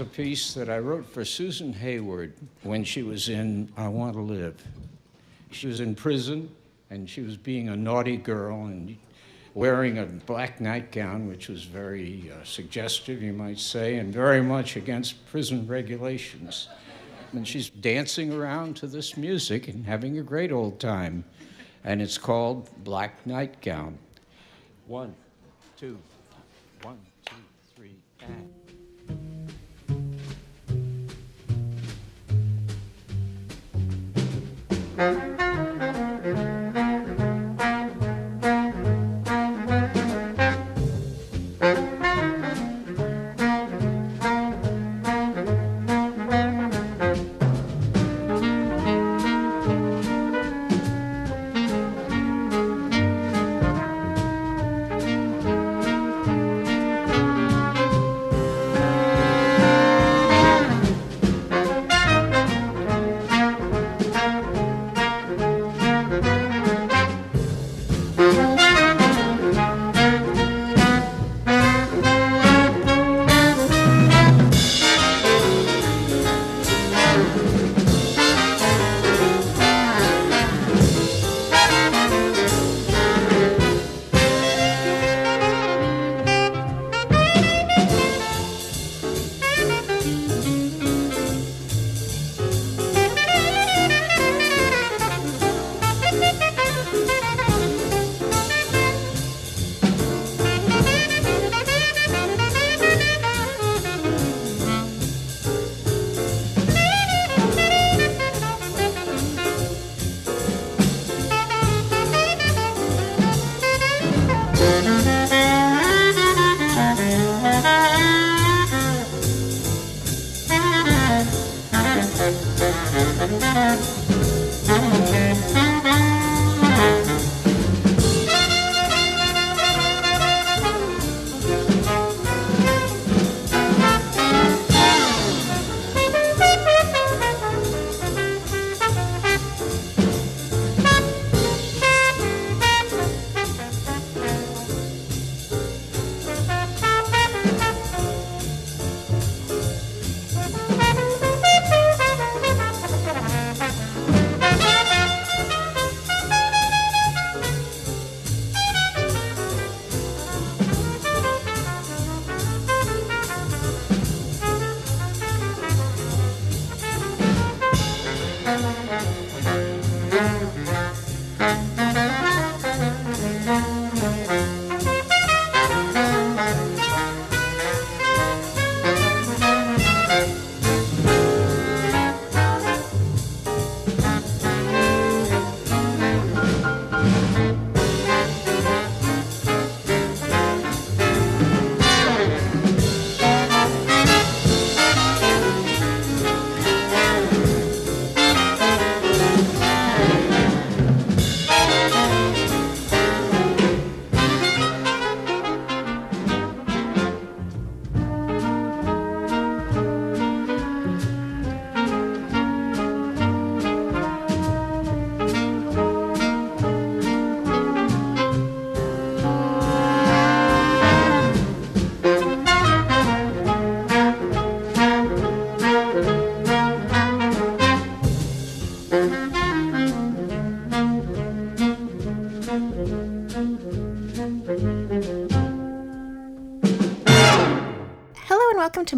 A piece that I wrote for Susan Hayward when she was in I Want to Live. She was in prison and she was being a naughty girl and wearing a black nightgown, which was very uh, suggestive, you might say, and very much against prison regulations. And she's dancing around to this music and having a great old time. And it's called Black Nightgown. One, two, to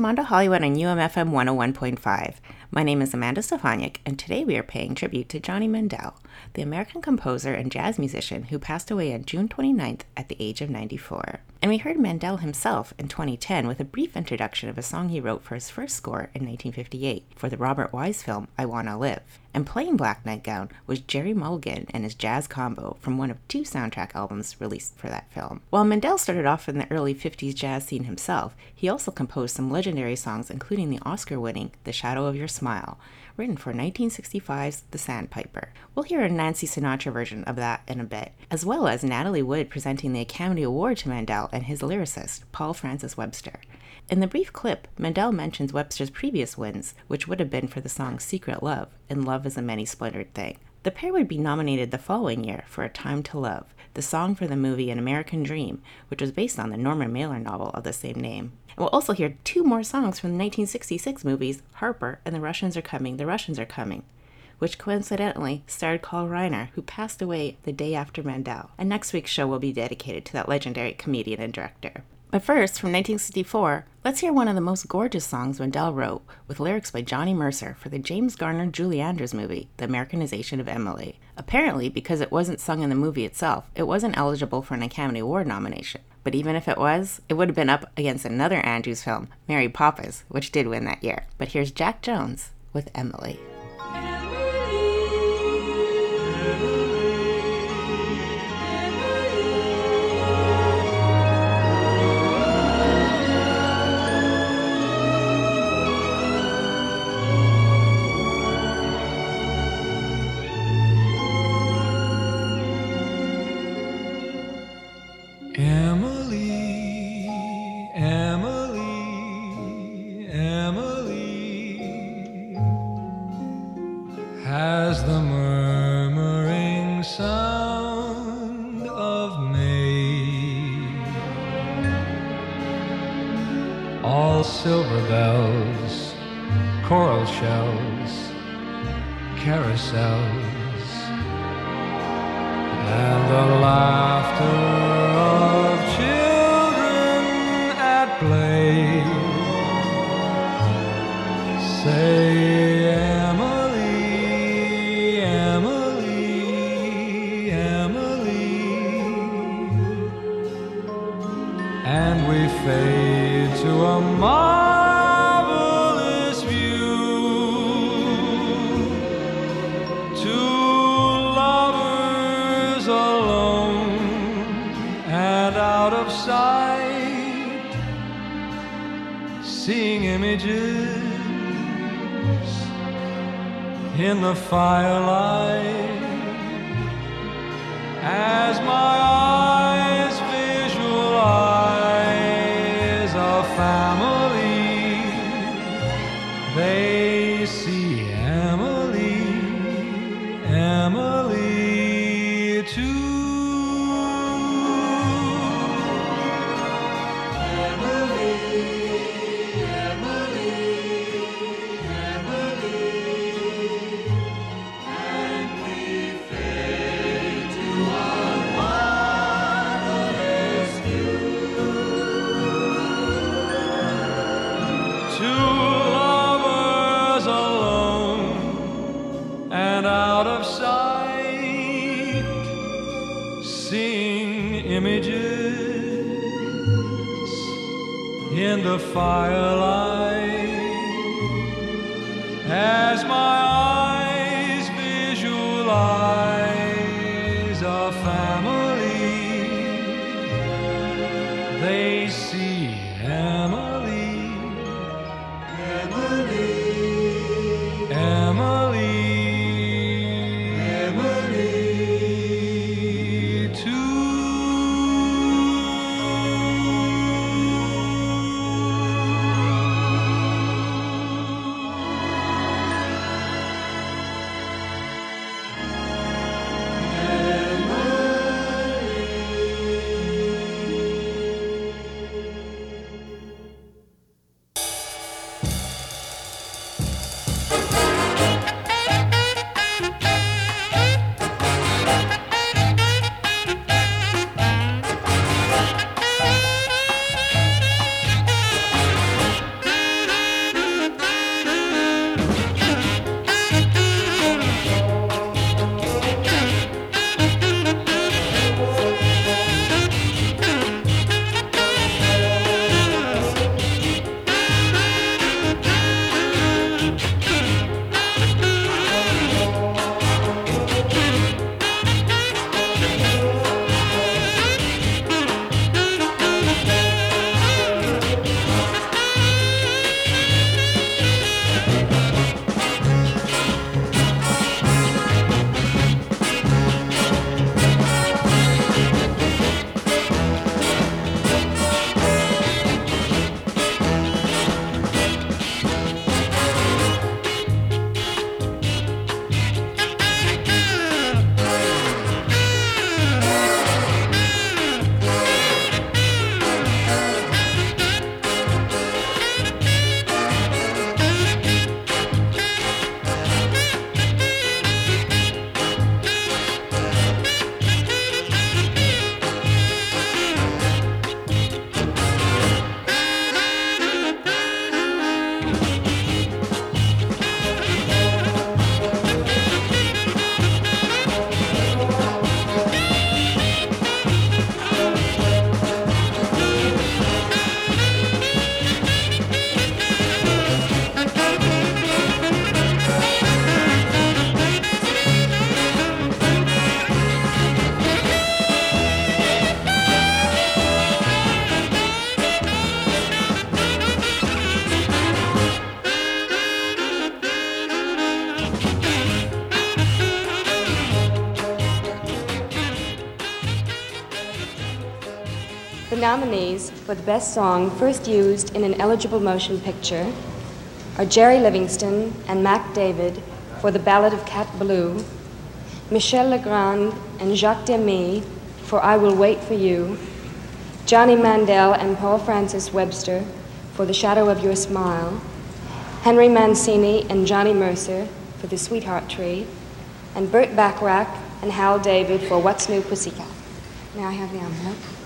Mondo Hollywood on UMFM 101.5. My name is Amanda Stefaniak, and today we are paying tribute to Johnny Mandel, the American composer and jazz musician who passed away on June 29th at the age of 94. And we heard Mandel himself in 2010 with a brief introduction of a song he wrote for his first score in 1958 for the Robert Wise film I Wanna Live. And playing Black Nightgown was Gerry Mulligan and his jazz combo from one of two soundtrack albums released for that film. While Mandel started off in the early 50s jazz scene himself, he also composed some legendary songs, including the Oscar winning The Shadow of Your Smile, written for 1965's The Sandpiper. We'll hear a Nancy Sinatra version of that in a bit, as well as Natalie Wood presenting the Academy Award to Mandel and his lyricist, Paul Francis Webster. In the brief clip, Mandel mentions Webster's previous wins, which would have been for the song Secret Love and Love is a Many Splendored Thing. The pair would be nominated the following year for A Time to Love, the song for the movie An American Dream, which was based on the Norman Mailer novel of the same name. And we'll also hear two more songs from the 1966 movies Harper and The Russians Are Coming, The Russians Are Coming, which coincidentally starred Carl Reiner, who passed away the day after Mandel. And next week's show will be dedicated to that legendary comedian and director. But first, from 1964, let's hear one of the most gorgeous songs Mandel wrote, with lyrics by Johnny Mercer for the James Garner Julie Andrews movie, The Americanization of Emily. Apparently, because it wasn't sung in the movie itself, it wasn't eligible for an Academy Award nomination. But even if it was, it would have been up against another Andrews film, Mary Poppins, which did win that year. But here's Jack Jones with Emily. In the firelight for the Best Song first used in an eligible motion picture are Jerry Livingston and Mack David for The Ballad of Cat Ballou, Michel Legrand and Jacques Demy for I Will Wait for You, Johnny Mandel and Paul Francis Webster for The Shadow of Your Smile, Henry Mancini and Johnny Mercer for The Sweetheart Tree, and Burt Bacharach and Hal David for What's New Pussycat. Now I have the envelope.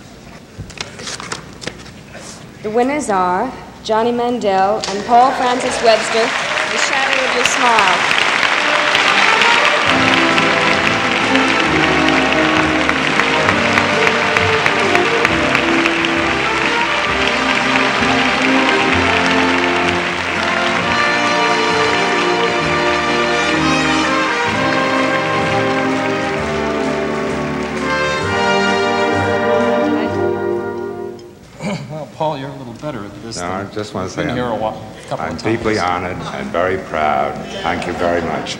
The winners are Johnny Mandel and Paul Francis Webster, The Shadow of Your Smile. Paul, you're a little better at this No, I just want to say I'm, while, a couple I'm of times. deeply honored and very proud. Thank you very much.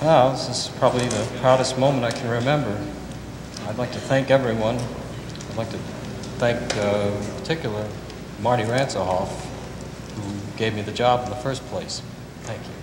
Wow, this is probably the proudest moment I can remember. I'd like to thank everyone. I'd like to thank, uh, in particular, Marty Ransohoff, who gave me the job in the first place. Thank you.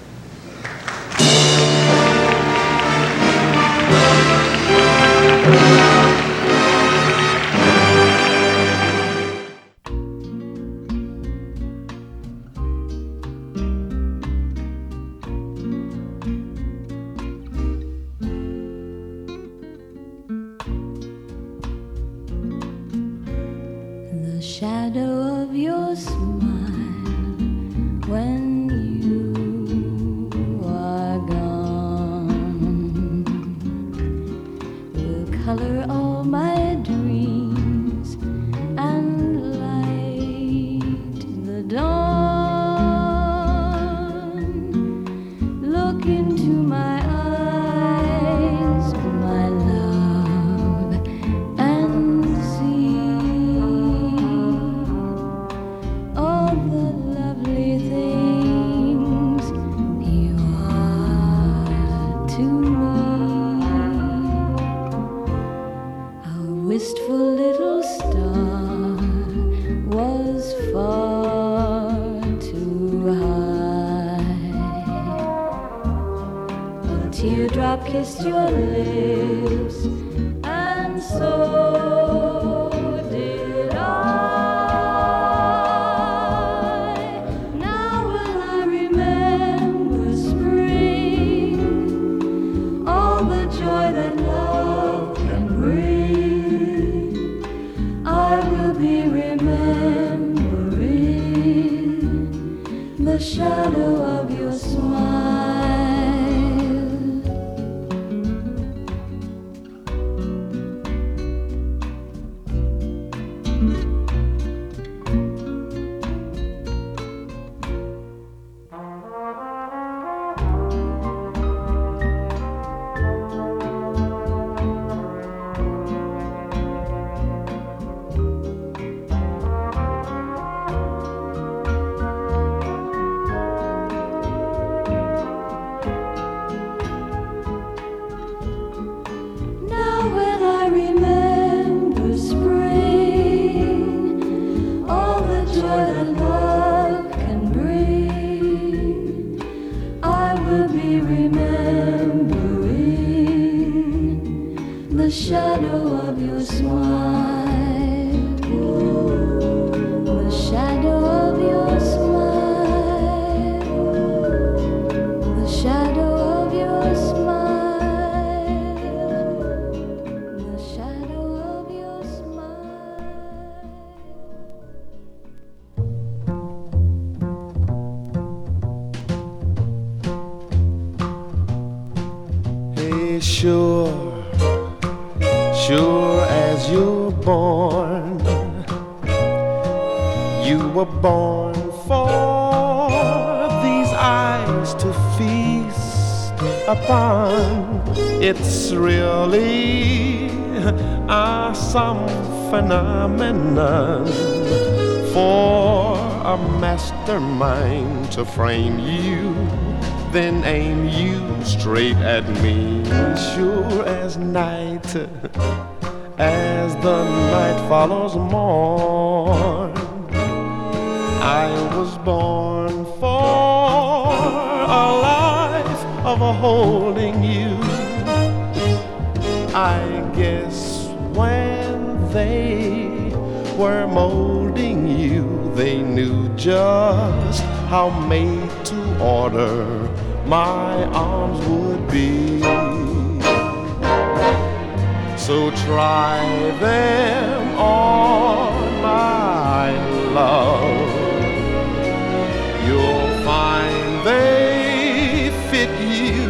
As you're born, you were born for these eyes to feast upon. It's really a some phenomenon for a mastermind to frame you, then aim you straight at me, sure as night as the night follows morn. I was born for a life of holding you. I guess when they were molding you, they knew just how made to order my arms would be. So try them on, my love. You'll find they fit you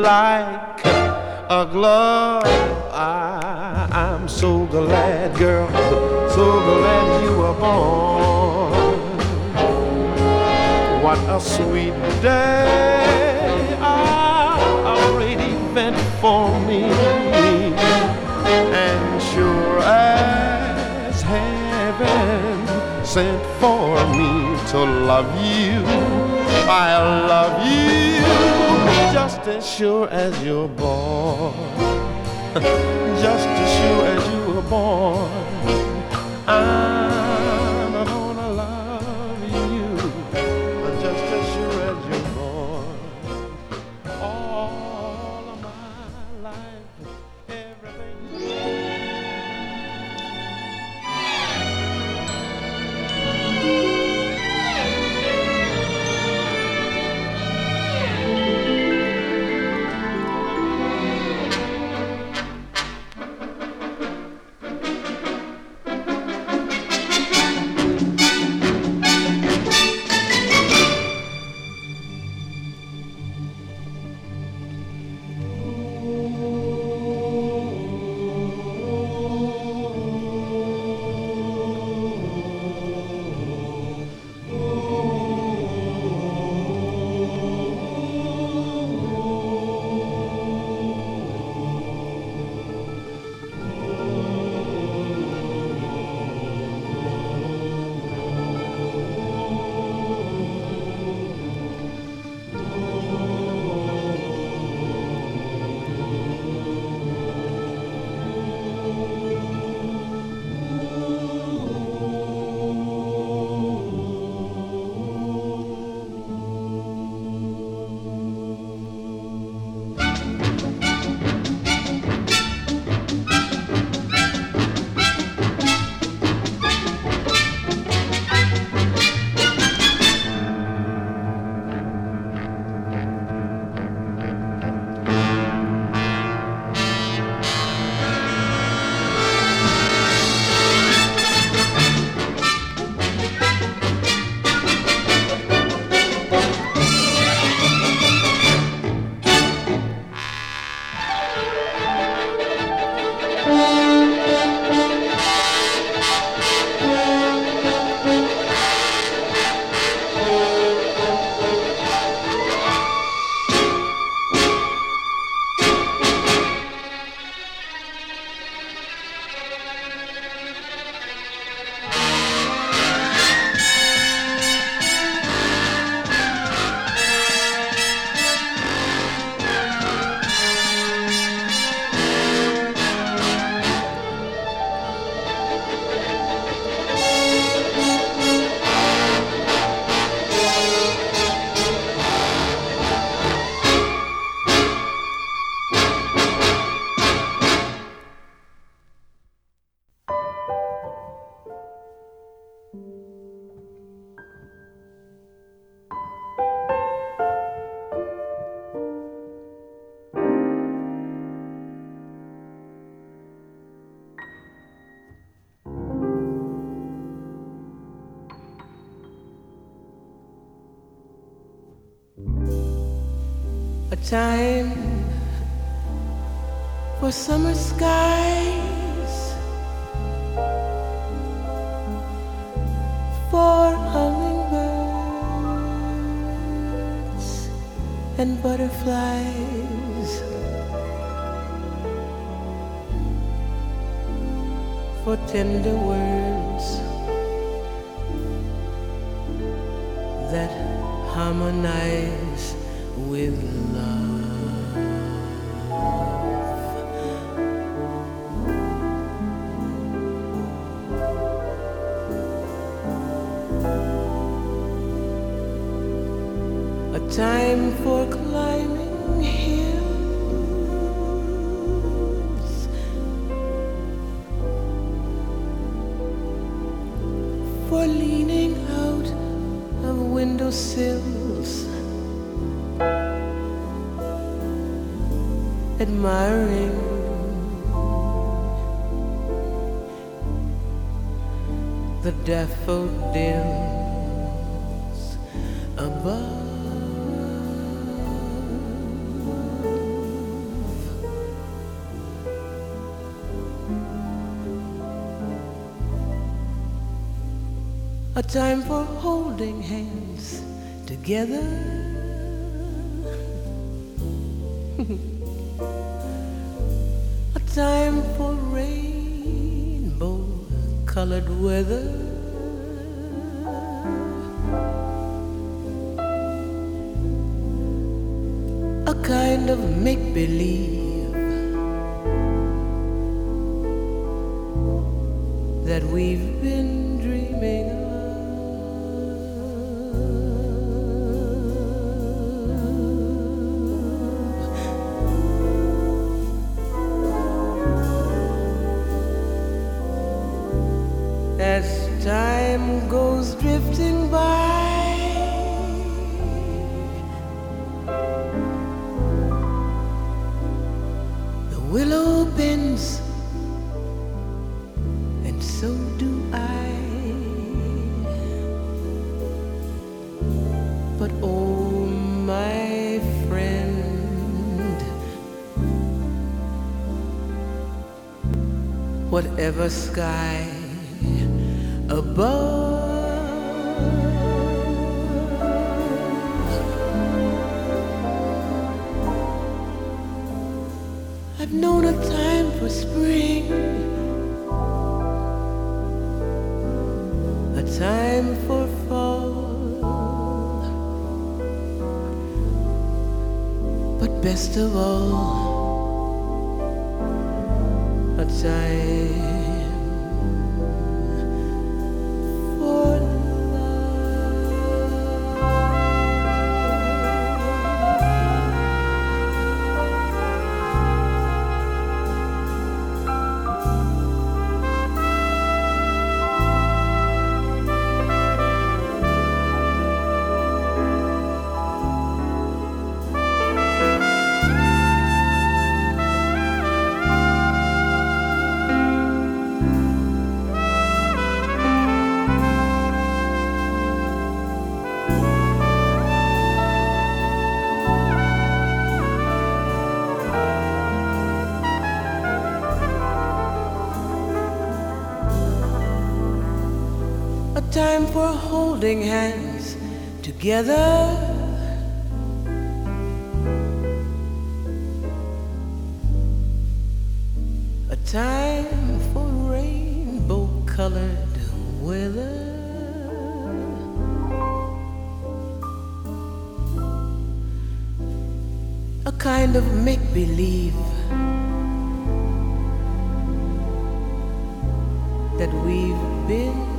like a glove. I, I'm so glad, girl, so glad you were born. What a sweet day, ah, a great event for me. And sure as heaven sent for me to love you, I'll love you just as sure as you're born. just as sure as you were born. Time for summer skies, for hummingbirds and butterflies, for tender words that harmonize with love. Time for climbing hills, for leaning out of windowsills, admiring. The daffodils above. A time for holding hands together. A time for rainbow colored weather. A kind of make believe that we've been As time goes drifting by. The willow bends, and so do I. But oh, my friend, whatever sky above. I've known a time for spring, a time for fall, but best of all, a time a time for holding hands together. A time for rainbow colored weather. A kind of make believe that we've been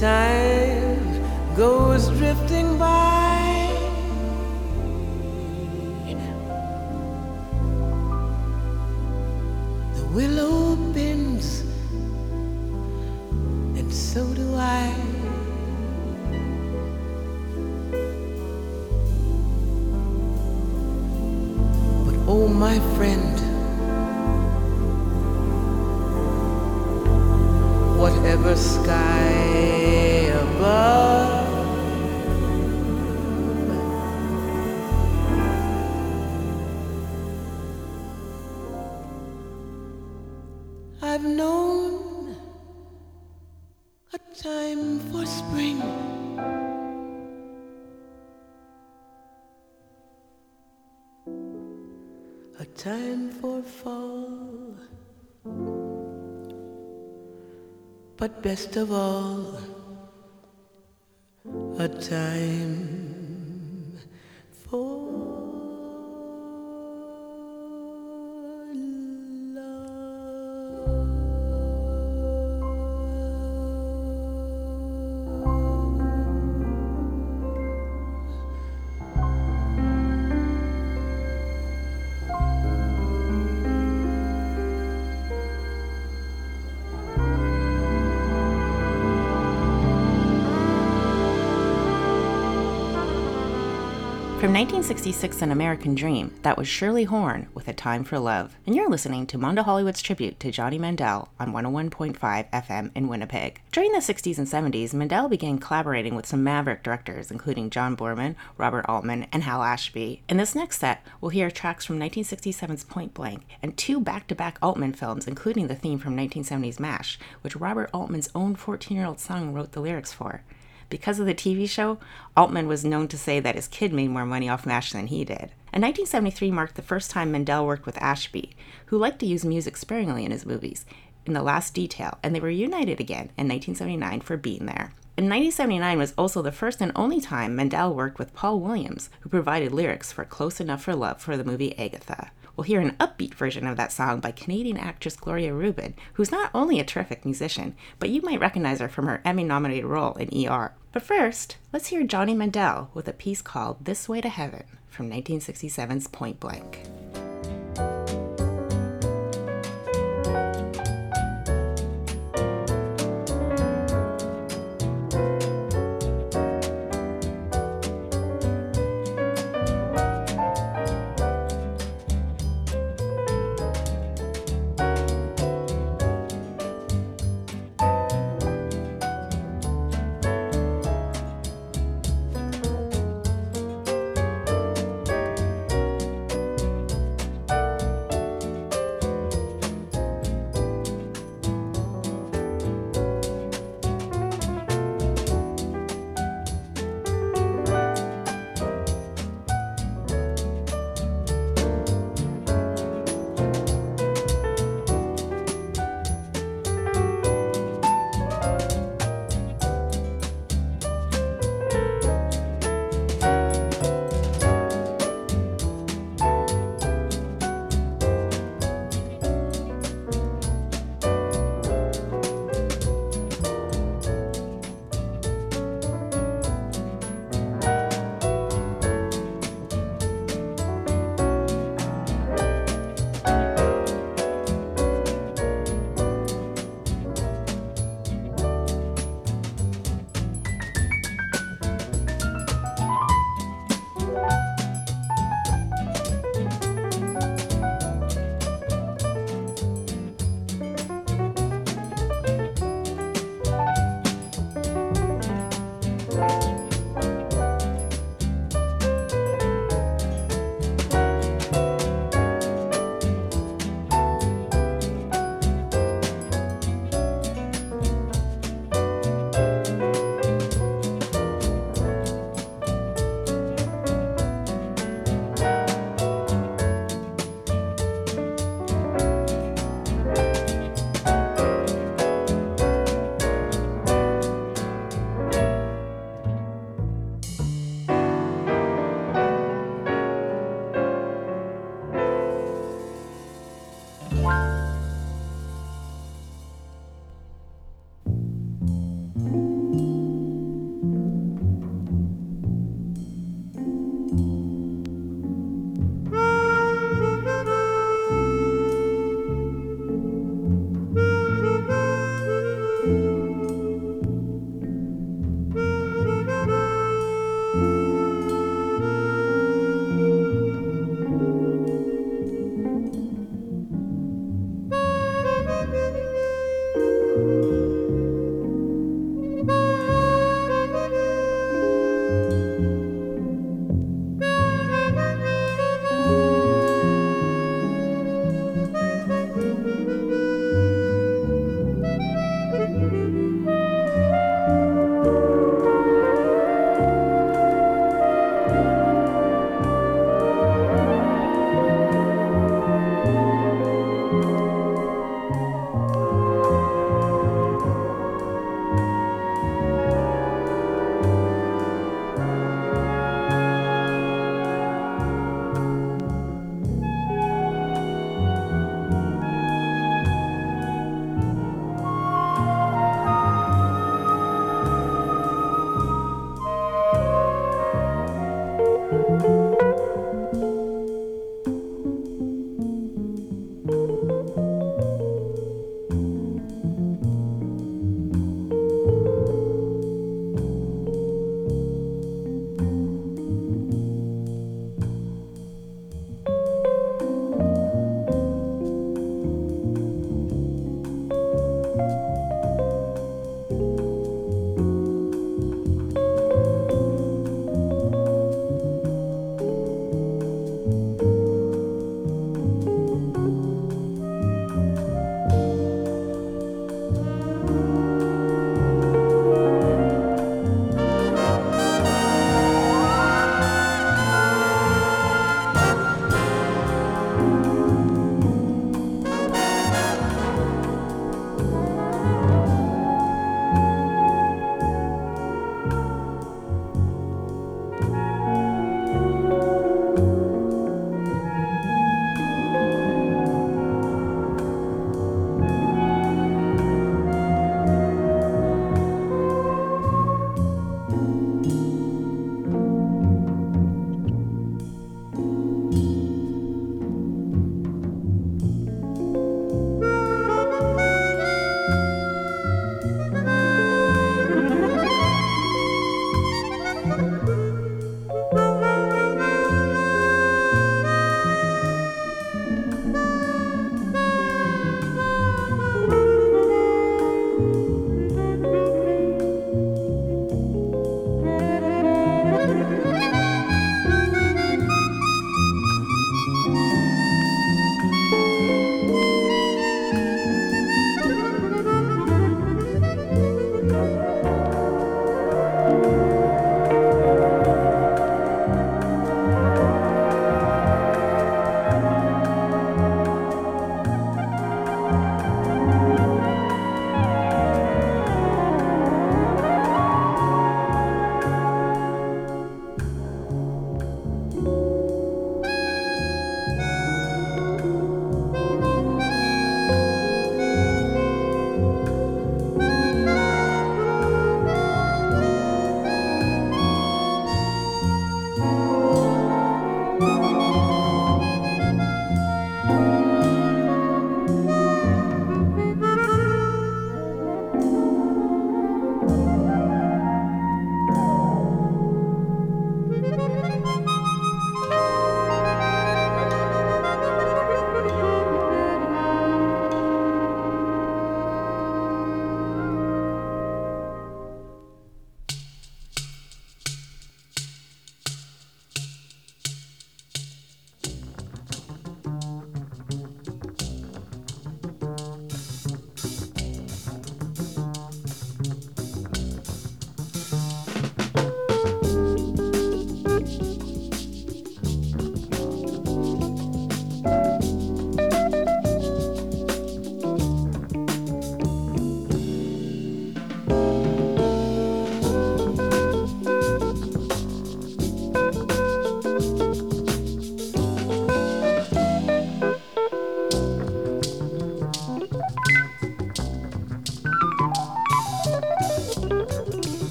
time goes drifting by. But best of all, a time for From 1966, An American Dream, that was Shirley Horn with A Time for Love. And you're listening to Mondo Hollywood's tribute to Johnny Mandel on 101.5 FM in Winnipeg. During the 60s and 70s, Mandel began collaborating with some maverick directors, including John Boorman, Robert Altman, and Hal Ashby. In this next set, we'll hear tracks from 1967's Point Blank and two back to back Altman films, including the theme from 1970's MASH, which Robert Altman's own 14 year old son wrote the lyrics for. Because of the TV show, Altman was known to say that his kid made more money off MASH than he did. And 1973 marked the first time Mandel worked with Ashby, who liked to use music sparingly in his movies, in The Last Detail, and they were united again in 1979 for Being There. And 1979 was also the first and only time Mandel worked with Paul Williams, who provided lyrics for Close Enough for Love for the movie Agatha. We'll hear an upbeat version of that song by Canadian actress Gloria Reuben, who's not only a terrific musician, but you might recognize her from her Emmy nominated role in ER. But first, let's hear Johnny Mandel with a piece called This Way to Heaven from 1967's Point Blank.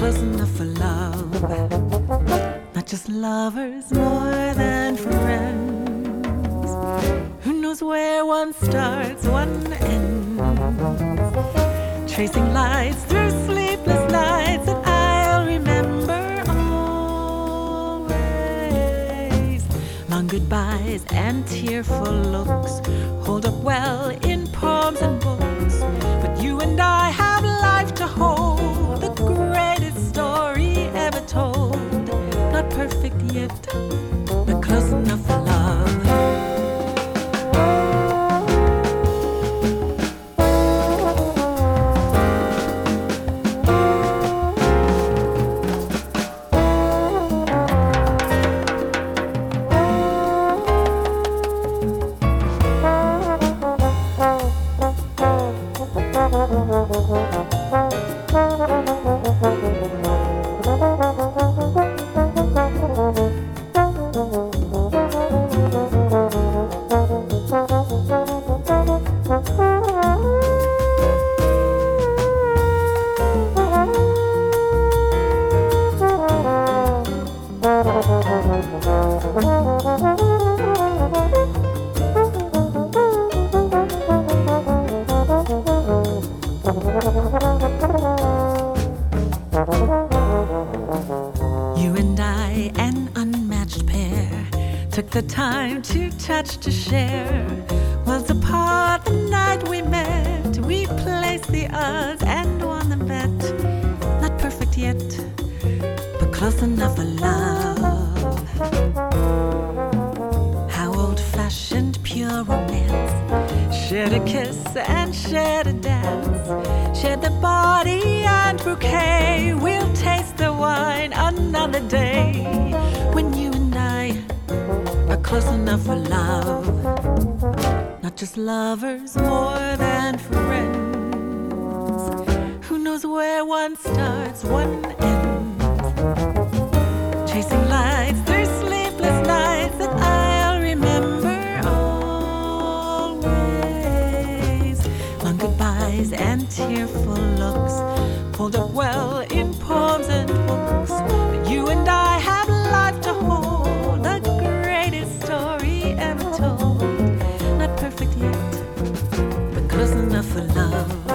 Close enough for love. Not just lovers, more than friends. Who knows where one starts, one ends? Tracing lights through sleepless nights that I'll remember always. Long goodbyes and tearful looks hold up well in perfect yet, enough for love. How old fashioned pure romance. Shared a kiss and shared a dance. Shared the body and bouquet. We'll taste the wine another day. When you and I are close enough for love. Not just lovers, more than friends. Who knows where one starts, one ends. Chasing lights through sleepless nights that I'll remember always. Long goodbyes and tearful looks hold up well in poems and books. But you and I have life to hold, the greatest story ever told. Not perfect yet, but close enough for love.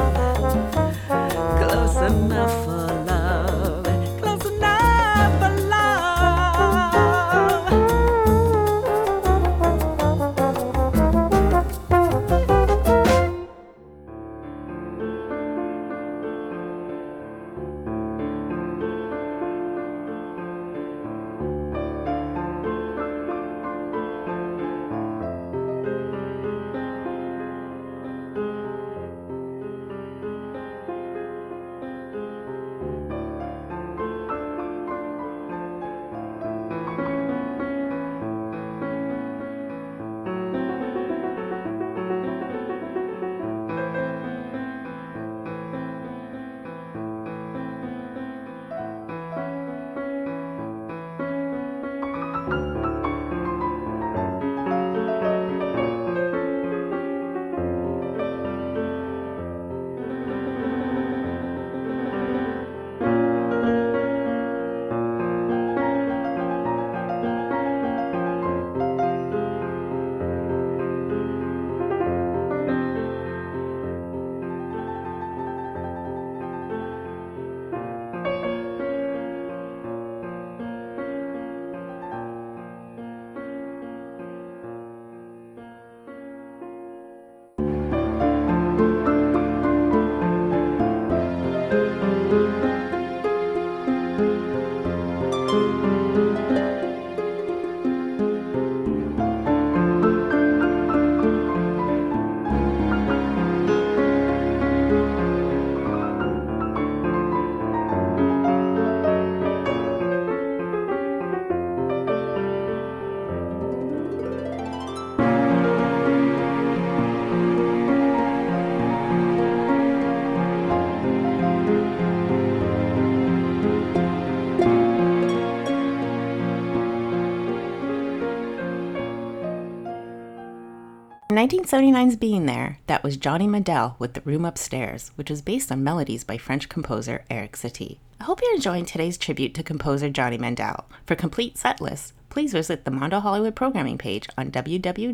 1979's Being There, that was Johnny Mandel with The Room Upstairs, which was based on melodies by French composer Eric Satie. I hope you're enjoying today's tribute to composer Johnny Mandel. For complete set lists, please visit the Mondo Hollywood programming page on www.umfm.com.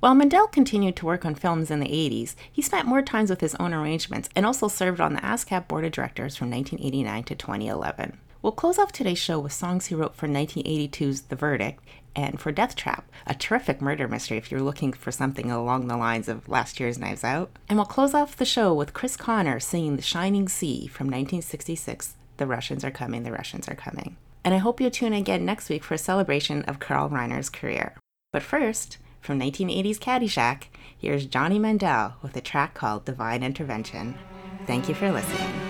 While Mandel continued to work on films in the 80s, he spent more times with his own arrangements and also served on the ASCAP Board of Directors from 1989 to 2011. We'll close off today's show with songs he wrote for 1982's The Verdict and for Death Trap, a terrific murder mystery if you're looking for something along the lines of last year's Knives Out. And we'll close off the show with Chris Connor singing The Shining Sea from 1966 The Russians Are Coming, The Russians Are Coming. And I hope you'll tune in again next week for a celebration of Carl Reiner's career. But first, from 1980's Caddyshack, here's Johnny Mandel with a track called Divine Intervention. Thank you for listening.